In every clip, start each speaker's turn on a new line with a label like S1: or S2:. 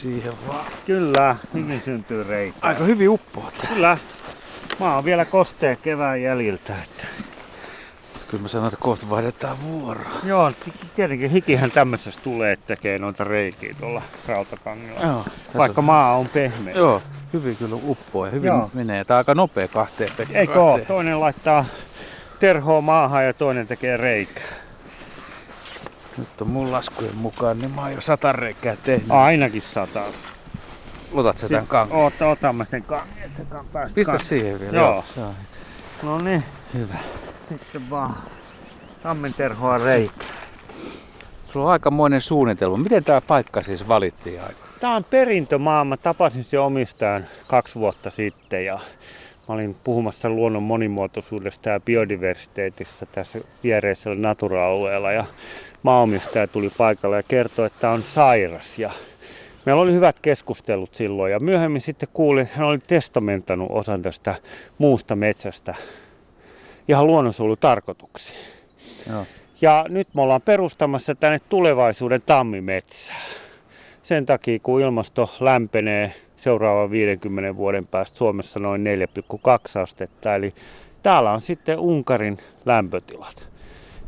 S1: siihen vaan.
S2: Kyllä, hyvin syntyy reikä.
S1: Aika hyvin uppoat.
S2: Kyllä. Maa on vielä kostea kevään jäljiltä. Että...
S1: Kyllä mä sanon, että kohta vaihdetaan vuoroa.
S2: Joo, tietenkin hikihän tämmöisessä tulee, että tekee noita reikiä tuolla rautakangilla.
S1: Joo,
S2: Vaikka
S1: on...
S2: maa on pehmeä.
S1: Joo, hyvin kyllä uppoa ja hyvin Joo. menee. Tää aika nopea kahteen
S2: pekkaan. Eikö ole? Toinen laittaa terhoa maahan ja toinen tekee reikää.
S1: Nyt on mun laskujen mukaan, niin mä oon jo sata reikää tehnyt.
S2: Ainakin sata.
S1: Otat sä tän kangen?
S2: Ota, otamme sen kangen.
S1: Pistä siihen vielä.
S2: Joo. Joo. No niin.
S1: Hyvä.
S2: Sitten vaan tammenterhoa reikää.
S1: Sulla on aikamoinen suunnitelma. Miten tämä paikka siis valittiin aika?
S2: Tämä on perintömaa. Mä tapasin sen omistajan kaksi vuotta sitten ja Mä olin puhumassa luonnon monimuotoisuudesta ja biodiversiteetissa tässä viereisellä natura-alueella ja maaomistaja tuli paikalle ja kertoi, että on sairas. Ja meillä oli hyvät keskustelut silloin ja myöhemmin sitten kuulin, että hän oli testamentanut osan tästä muusta metsästä ihan luonnonsuojelutarkoituksiin. Joo. Ja nyt me ollaan perustamassa tänne tulevaisuuden tammimetsää. Sen takia, kun ilmasto lämpenee seuraavan 50 vuoden päästä Suomessa noin 4,2 astetta. Eli täällä on sitten Unkarin lämpötilat.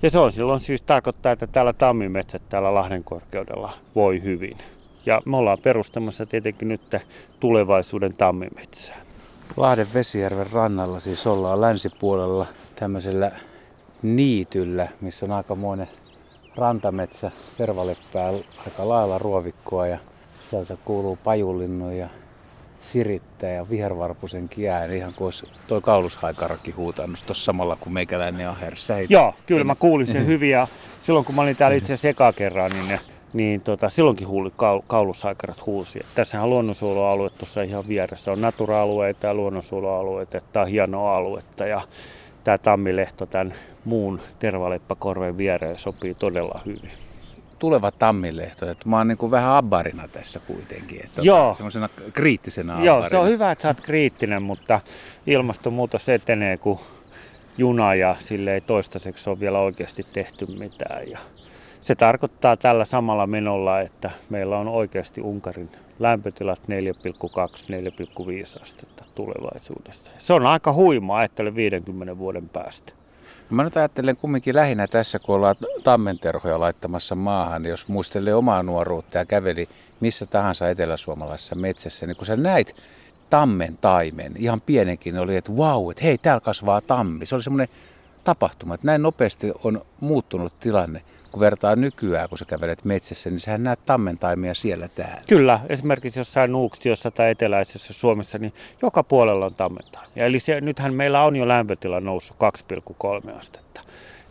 S2: Ja se on silloin siis tarkoittaa, että täällä tammimetsät täällä Lahden korkeudella voi hyvin. Ja me ollaan perustamassa tietenkin nyt tulevaisuuden tammimetsää.
S1: Lahden Vesijärven rannalla siis ollaan länsipuolella tämmöisellä niityllä, missä on aikamoinen rantametsä, servaleppää aika lailla ruovikkoa ja sieltä kuuluu pajullinnu ja sirittää ja vihervarpusen ääni, ihan kuin olisi toi kaulushaikarakin huutanut tuossa samalla kuin meikäläinen aher
S2: Joo, kyllä mä kuulin sen hyvin ja silloin kun mä olin täällä itse asiassa kerran, niin, ne, niin tota, silloinkin huuli, kaul, kaulushaikarat huusi. Tässähän on luonnonsuojelualue tuossa ihan vieressä. On natura-alueita ja luonnonsuojelualueita, tämä on hienoa aluetta ja tämä tammilehto tämän muun tervaleppakorven viereen sopii todella hyvin
S1: tuleva tammilehto. Että mä oon niin kuin vähän abbarina tässä kuitenkin. Että
S2: Joo.
S1: Semmoisena kriittisenä
S2: abbarina. Joo, se on hyvä, että sä oot kriittinen, mutta ilmastonmuutos etenee kuin juna ja sille ei toistaiseksi ole vielä oikeasti tehty mitään. Ja se tarkoittaa tällä samalla menolla, että meillä on oikeasti Unkarin lämpötilat 4,2-4,5 astetta tulevaisuudessa. Se on aika huimaa, ajattelen 50 vuoden päästä.
S1: Mä nyt ajattelen kumminkin lähinnä tässä, kun ollaan tammenterhoja laittamassa maahan, jos muistelee omaa nuoruutta ja käveli missä tahansa eteläsuomalaisessa metsässä, niin kun sä näit tammen taimen, ihan pienenkin oli, että vau, että hei, täällä kasvaa tammi. Se oli semmoinen tapahtuma, että näin nopeasti on muuttunut tilanne kun vertaa nykyään, kun sä kävelet metsässä, niin sähän näet taimia siellä täällä.
S2: Kyllä, esimerkiksi jossain Nuuksiossa tai eteläisessä Suomessa, niin joka puolella on taimia. Eli se, nythän meillä on jo lämpötila noussut 2,3 astetta.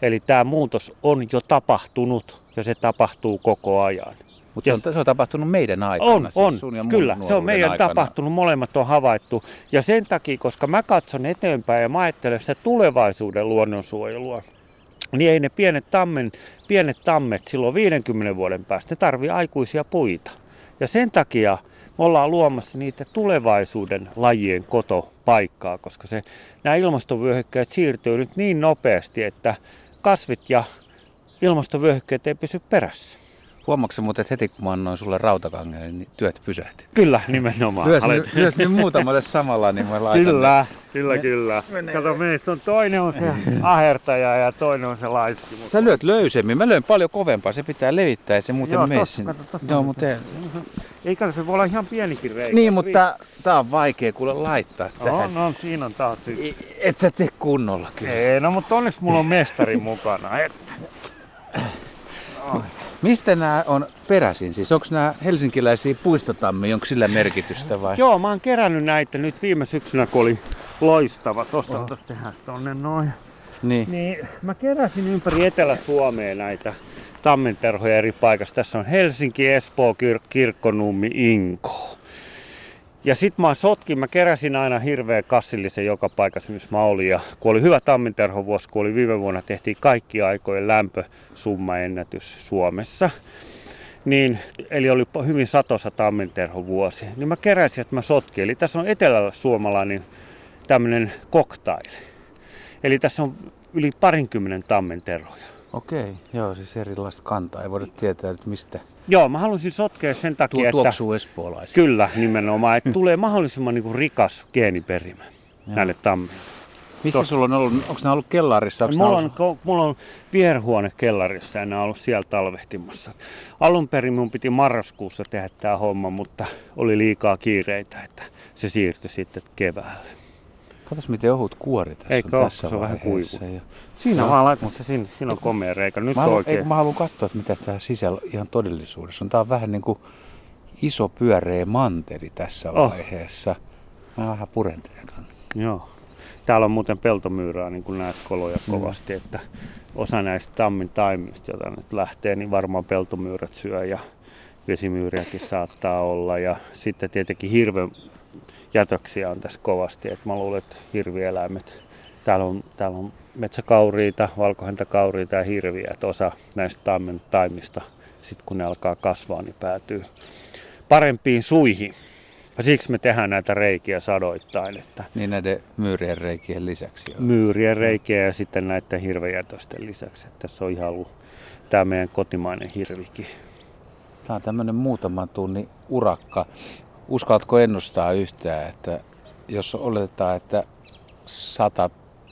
S2: Eli tämä muutos on jo tapahtunut ja se tapahtuu koko ajan.
S1: Mutta se, on, se on tapahtunut meidän aikana.
S2: On, siis on. kyllä. Se on meidän aikana. tapahtunut, molemmat on havaittu. Ja sen takia, koska mä katson eteenpäin ja mä ajattelen sitä tulevaisuuden luonnonsuojelua, niin ei ne pienet, tammen, pienet tammet silloin 50 vuoden päästä, ne tarvii aikuisia puita. Ja sen takia me ollaan luomassa niitä tulevaisuuden lajien kotopaikkaa, koska se, nämä ilmastovyöhykkeet siirtyy nyt niin nopeasti, että kasvit ja ilmastovyöhykkeet ei pysy perässä.
S1: Huomaatko muuten, että heti kun mä annoin sulle rautakangelle, niin työt pysähtyi?
S2: Kyllä, nimenomaan.
S1: Lyös, Alet... lyös niin muutamalle samalla, niin mä laitan
S2: Kyllä, ne. kyllä, kyllä. Menee. Kato, meistä on toinen on se ahertaja ja toinen on se laiski.
S1: Mutta... Sä lyöt löysemmin, mä lyön paljon kovempaa, se pitää levittää ja se muuten Joo, mene sinne.
S2: Joo, mutta... Eikä se voi olla ihan pienikin reikä.
S1: Niin, mutta tää on vaikea kuule laittaa tähän.
S2: On, no, siinä on taas yksi.
S1: Et sä tee kunnolla kyllä.
S2: Ei, no mutta onneksi mulla on mestari mukana.
S1: Oh. Mistä nämä on peräisin? Siis onko nämä helsinkiläisiä puistotammi, onko sillä merkitystä vai?
S2: Joo, mä oon kerännyt näitä nyt viime syksynä, kun oli loistava. Tosta oh. tosta tehdään tonne noin. Niin. niin. mä keräsin ympäri Etelä-Suomea näitä tammenterhoja eri paikassa. Tässä on Helsinki, Espoo, Kir- Kirkkonummi, Inko. Ja sit mä sotkin, mä keräsin aina hirveä kassillisen joka paikassa, missä mä olin. Ja kun oli hyvä tamminterhovuosi, kun oli viime vuonna, tehtiin kaikki aikojen lämpösummaennätys Suomessa. Niin, eli oli hyvin satosa tamminterhovuosi. Niin mä keräsin, että mä sotkin. Eli tässä on etelällä suomalainen tämmöinen koktaili. Eli tässä on yli parinkymmenen tammenterhoja.
S1: Okei, joo, siis erilaista kantaa. Ei voida tietää että mistä
S2: Joo, mä halusin sotkea sen takia,
S1: tuo,
S2: että...
S1: tuoksuu espoolaisia.
S2: Kyllä, nimenomaan. Että tulee mahdollisimman niin kuin rikas geeniperimä näille tammille.
S1: Missä Tos... sulla on ollut, onko ne ollut kellarissa? Onko
S2: mulla,
S1: ollut...
S2: on, mulla on vierhuone kellarissa ja ne on ollut siellä talvehtimassa. Alun perin mun piti marraskuussa tehdä tämä homma, mutta oli liikaa kiireitä, että se siirtyi sitten keväälle.
S1: Katos miten ohut kuori tässä
S2: Eikö
S1: on
S2: tässä se on vähän kuivu. Ja...
S1: Siinä
S2: no, vaan laitan se sinne, siinä on komea reikä. Nyt
S1: mä, haluan,
S2: oikein.
S1: Ei, mä haluan katsoa, että mitä tämä sisällä ihan todellisuudessa on. Tämä on vähän niin kuin iso pyöreä manteri tässä oh. vaiheessa. Mä vähän purentelen.
S2: Joo. Täällä on muuten peltomyyrää, niin kuin näet koloja mm. kovasti, että osa näistä tammin taimista, joita nyt lähtee, niin varmaan peltomyyrät syö ja vesimyyriäkin saattaa olla. Ja sitten tietenkin hirven jätöksiä on tässä kovasti, että mä luulen, että hirvieläimet, täällä on, täällä on metsäkauriita, valkohäntäkauriita ja hirviä, että osa näistä tammen taimista, sitten kun ne alkaa kasvaa, niin päätyy parempiin suihin. Ja siksi me tehdään näitä reikiä sadoittain. Että
S1: niin näiden myyrien reikien lisäksi?
S2: Jo. Myyrien reikiä ja sitten näiden hirvejätösten lisäksi. Että tässä on ihan ollut tämä meidän kotimainen hirvikin.
S1: Tämä on tämmöinen muutaman tunnin urakka. Uskallatko ennustaa yhtään, että jos oletetaan, että sata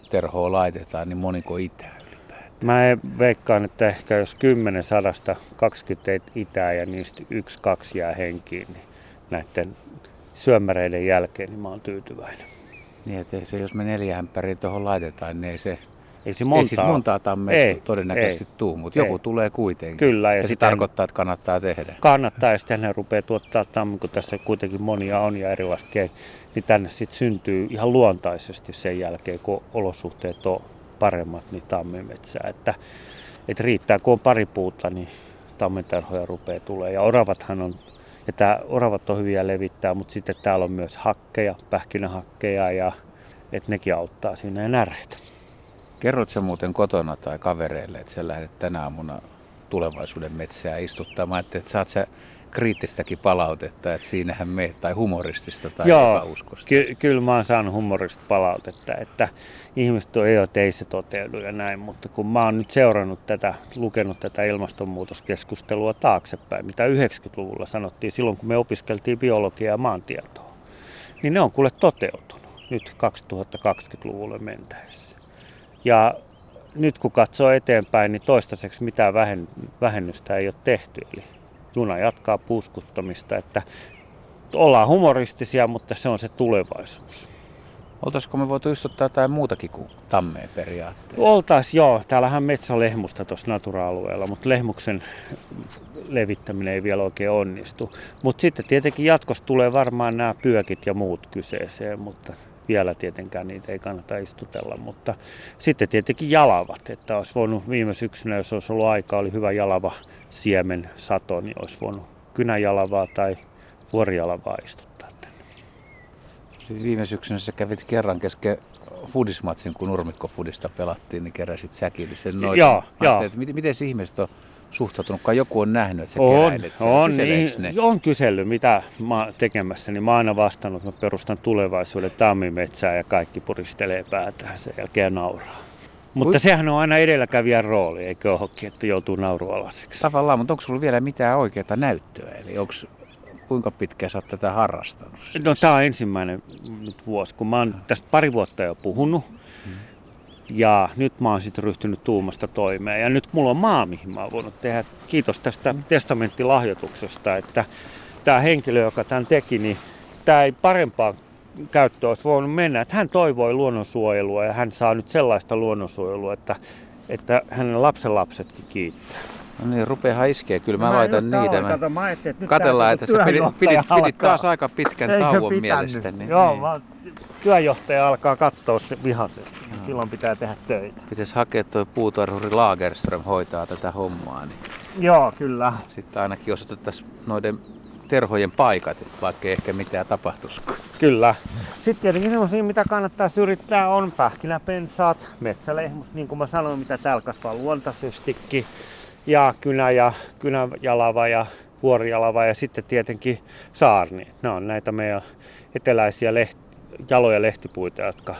S1: terhoa laitetaan, niin moniko itää ylipäätään?
S2: Mä veikkaan, että ehkä jos 10 sadasta 20 itää ja niistä yksi, kaksi jää henkiin, niin näiden syömäreiden jälkeen, niin mä oon tyytyväinen.
S1: Niin, että se, jos me neljä ämpäriä tuohon laitetaan, niin ei se,
S2: ei se montaa, ei
S1: siis montaa tammeista ei, todennäköisesti ei, tuu, mutta ei. joku tulee kuitenkin.
S2: Kyllä.
S1: Ja, ja se tarkoittaa, että kannattaa tehdä.
S2: Kannattaa, ja sitten ne rupeaa tuottaa tammi, kun tässä kuitenkin monia on ja erilaista niin tänne sitten syntyy ihan luontaisesti sen jälkeen, kun olosuhteet on paremmat, niin tammimetsää. Että, että riittää, kun on pari puuta, niin tammenterhoja rupeaa tulee. Ja oravathan on ja tämä oravat on hyviä levittää, mutta sitten täällä on myös hakkeja, pähkinähakkeja ja että nekin auttaa siinä ja näreitä.
S1: Kerrot sä muuten kotona tai kavereille, että sä lähdet tänä aamuna tulevaisuuden metsää istuttamaan, että saat sä kriittistäkin palautetta, että siinähän me, tai humoristista tai
S2: Joo,
S1: epäuskosta.
S2: Ky- kyllä mä oon saanut humorista palautetta, että ihmiset on, ei ole, että ei se toteudu ja näin, mutta kun mä oon nyt seurannut tätä, lukenut tätä ilmastonmuutoskeskustelua taaksepäin, mitä 90-luvulla sanottiin silloin, kun me opiskeltiin biologiaa ja maantietoa, niin ne on kuule toteutunut nyt 2020-luvulle mentäessä. Ja nyt kun katsoo eteenpäin, niin toistaiseksi mitään vähennystä ei ole tehty. Eli juna jatkaa puuskuttamista, että ollaan humoristisia, mutta se on se tulevaisuus.
S1: Oltaisiko me voitu istuttaa jotain muutakin kuin tammeen periaatteessa?
S2: Oltais joo. Täällähän metsälehmusta tuossa natura-alueella, mutta lehmuksen levittäminen ei vielä oikein onnistu. Mutta sitten tietenkin jatkossa tulee varmaan nämä pyökit ja muut kyseeseen, mutta vielä tietenkään niitä ei kannata istutella. Mutta sitten tietenkin jalavat, että olisi voinut viime syksynä, jos olisi ollut aika, oli hyvä jalava siemen sato, niin olisi voinut kynäjalavaa tai vuorijalavaa istuttaa tänne.
S1: Viime syksynä sä kävit kerran kesken Fudismatsin, kun Nurmikko-Fudista pelattiin, niin keräsit säkillisen noin.
S2: Joo, joo.
S1: Miten, miten ihmiset on suhtautunut, kun joku on nähnyt, että sä
S2: on. On, niin, ne? on kysellyt, mitä mä oon tekemässä, niin mä oon aina vastannut, että mä perustan tulevaisuuden tammimetsää ja kaikki puristelee päätään sen jälkeen nauraa. Mutta Kuit... sehän on aina edelläkävijän rooli, eikö olekin, että joutuu naurualaiseksi.
S1: Tavallaan, mutta onko sulla vielä mitään oikeaa näyttöä? Eli onko, kuinka pitkään sä oot tätä harrastanut?
S2: No tämä on ensimmäinen nyt vuosi, kun mä oon tästä pari vuotta jo puhunut. Ja nyt mä oon sitten ryhtynyt tuumasta toimeen. Ja nyt mulla on maa, mihin mä oon voinut tehdä. Kiitos tästä testamenttilahjoituksesta, että tämä henkilö, joka tämän teki, niin tämä ei parempaa käyttö olisi voinut mennä. Että hän toivoi luonnonsuojelua ja hän saa nyt sellaista luonnonsuojelua, että, että hänen lapsenlapsetkin kiittää.
S1: No niin, rupeahan iskee. Kyllä mä no, laitan niitä. Mä... Kato, mä että Katellaan, että sä pidit, pidit, pidit taas aika pitkän Eikö tauon pitänyt? mielestäni. Niin,
S2: Joo, niin. Mä, työjohtaja alkaa katsoa se vihaisesti. No. Silloin pitää tehdä töitä.
S1: Pitäisi hakea tuo puutarhuri Lagerström hoitaa tätä hommaa. Niin...
S2: Joo, kyllä.
S1: Sitten ainakin osoitettaisiin noiden terhojen paikat, vaikka ei ehkä mitään tapahtuisikaan.
S2: Kyllä. Sitten tietenkin semmoisia, mitä kannattaa yrittää, on pähkinäpensaat, metsälehmus, niin kuin mä sanoin, mitä täällä kasvaa luontaisestikin. Ja kynä ja kynäjalava ja vuorijalava ja sitten tietenkin saarni. Ne on näitä meidän eteläisiä lehti, jaloja lehtipuita, jotka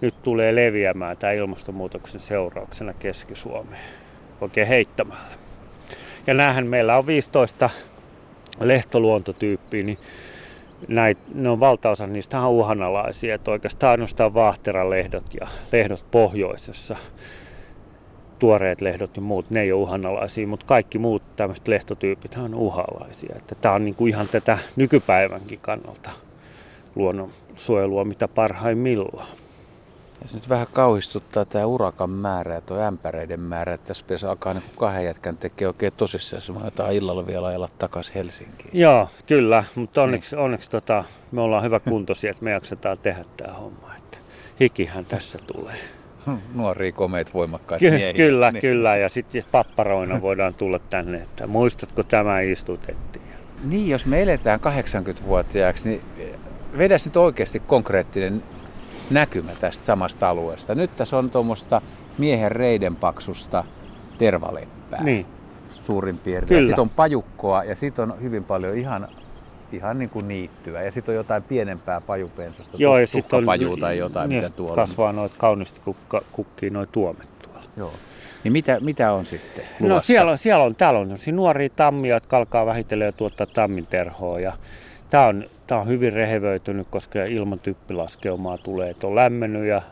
S2: nyt tulee leviämään tämän ilmastonmuutoksen seurauksena Keski-Suomeen. oikein heittämällä. Ja näähän meillä on 15 lehtoluontotyyppiä, niin näit, ne on valtaosa niistä on uhanalaisia, että oikeastaan ainoastaan lehdot ja lehdot pohjoisessa, tuoreet lehdot ja muut, ne ei ole uhanalaisia, mutta kaikki muut tämmöiset lehtotyypit on uhalaisia. Että tämä on niinku ihan tätä nykypäivänkin kannalta luonnonsuojelua mitä parhaimmillaan.
S1: Ja nyt vähän kauhistuttaa tämä urakan määrä ja tuo ämpäreiden määrä, että tässä pitäisi alkaa niin kahden jätkän tekee oikein tosissaan, jos mä illalla vielä ajella takaisin Helsinkiin.
S2: Joo, kyllä, mutta onneksi, niin. onneksi tota, me ollaan hyvä kuntoisia, että me jaksetaan tehdä tämä homma. Että hikihän tässä tulee.
S1: Hmm, nuoria komeet voimakkaita Ky- miehiä.
S2: Kyllä, niin. kyllä. Ja sitten papparoina voidaan tulla tänne, että muistatko tämä istutettiin.
S1: Niin, jos me eletään 80-vuotiaaksi, niin vedä nyt oikeasti konkreettinen näkymä tästä samasta alueesta. Nyt tässä on tuommoista miehen reiden paksusta tervaleppää.
S2: Niin.
S1: Suurin piirtein. Sitten on pajukkoa ja sitten on hyvin paljon ihan ihan niin kuin niittyä. Ja sitten on jotain pienempää pajupensosta, Joo, ja sitten on, tai jotain,
S2: niin, mitä tuolla kasvaa noit kauniisti kukka, kukkii noin tuomet tuolla.
S1: Joo. Niin mitä, mitä on sitten no,
S2: luvassa? No siellä on, siellä on, täällä on nuoria tammia, jotka alkaa vähitellen jo tuottaa tamminterhoa. Ja Tämä on, tämä on hyvin rehevöitynyt, koska ilman typpilaskeumaa tulee, että on lämmennyt ja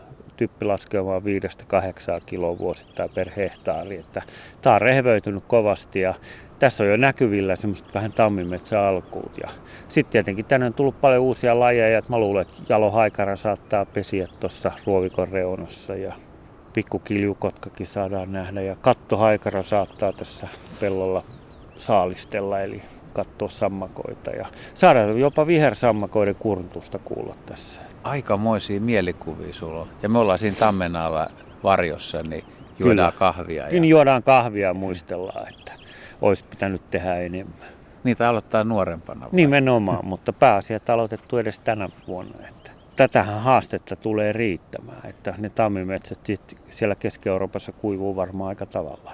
S2: on 5-8 kiloa vuosittain per hehtaari. Että tämä on rehevöitynyt kovasti ja tässä on jo näkyvillä semmoista vähän tammimetsäalkuut. Ja sitten tietenkin tänne on tullut paljon uusia lajeja, että mä luulen, että jalohaikara saattaa pesiä tuossa ruovikon reunassa ja pikkukiljukotkakin saadaan nähdä ja kattohaikara saattaa tässä pellolla saalistella, eli katsoa sammakoita ja saada jopa vihersammakoiden kurtusta kuulla tässä.
S1: Aikamoisia mielikuvia sulla on. Ja me ollaan siinä Tammenaalla varjossa, niin juodaan Kyllä. kahvia.
S2: Ja... Kyllä juodaan kahvia ja muistellaan, että olisi pitänyt tehdä enemmän.
S1: Niitä aloittaa nuorempana. Vai?
S2: Nimenomaan, mutta pääasiat aloitettu edes tänä vuonna. Että tätähän haastetta tulee riittämään, että ne tammimetsät siellä Keski-Euroopassa kuivuu varmaan aika tavalla.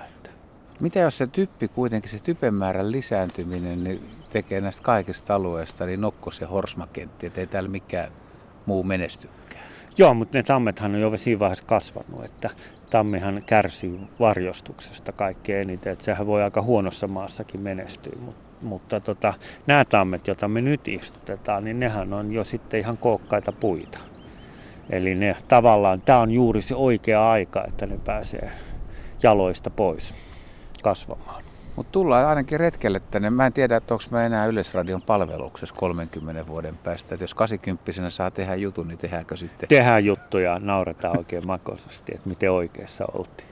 S1: Mitä jos se typpi kuitenkin, se typen määrän lisääntyminen niin tekee näistä kaikista alueista niin nokkos- ja horsmakentti, että ei täällä mikään muu menestykään?
S2: Joo, mutta ne tammethan on jo siinä vaiheessa kasvanut, että tammihan kärsii varjostuksesta kaikkein eniten, että sehän voi aika huonossa maassakin menestyä, mutta mutta tota, nämä tammet, joita me nyt istutetaan, niin nehän on jo sitten ihan kookkaita puita. Eli ne tavallaan, tämä on juuri se oikea aika, että ne pääsee jaloista pois kasvamaan.
S1: Mutta tullaan ainakin retkelle tänne. Mä en tiedä, että onko mä enää Yleisradion palveluksessa 30 vuoden päästä. Et jos 80 saa tehdä jutun, niin tehdäänkö sitten?
S2: Tehdään juttuja, nauretaan oikein makosasti, että miten oikeassa oltiin.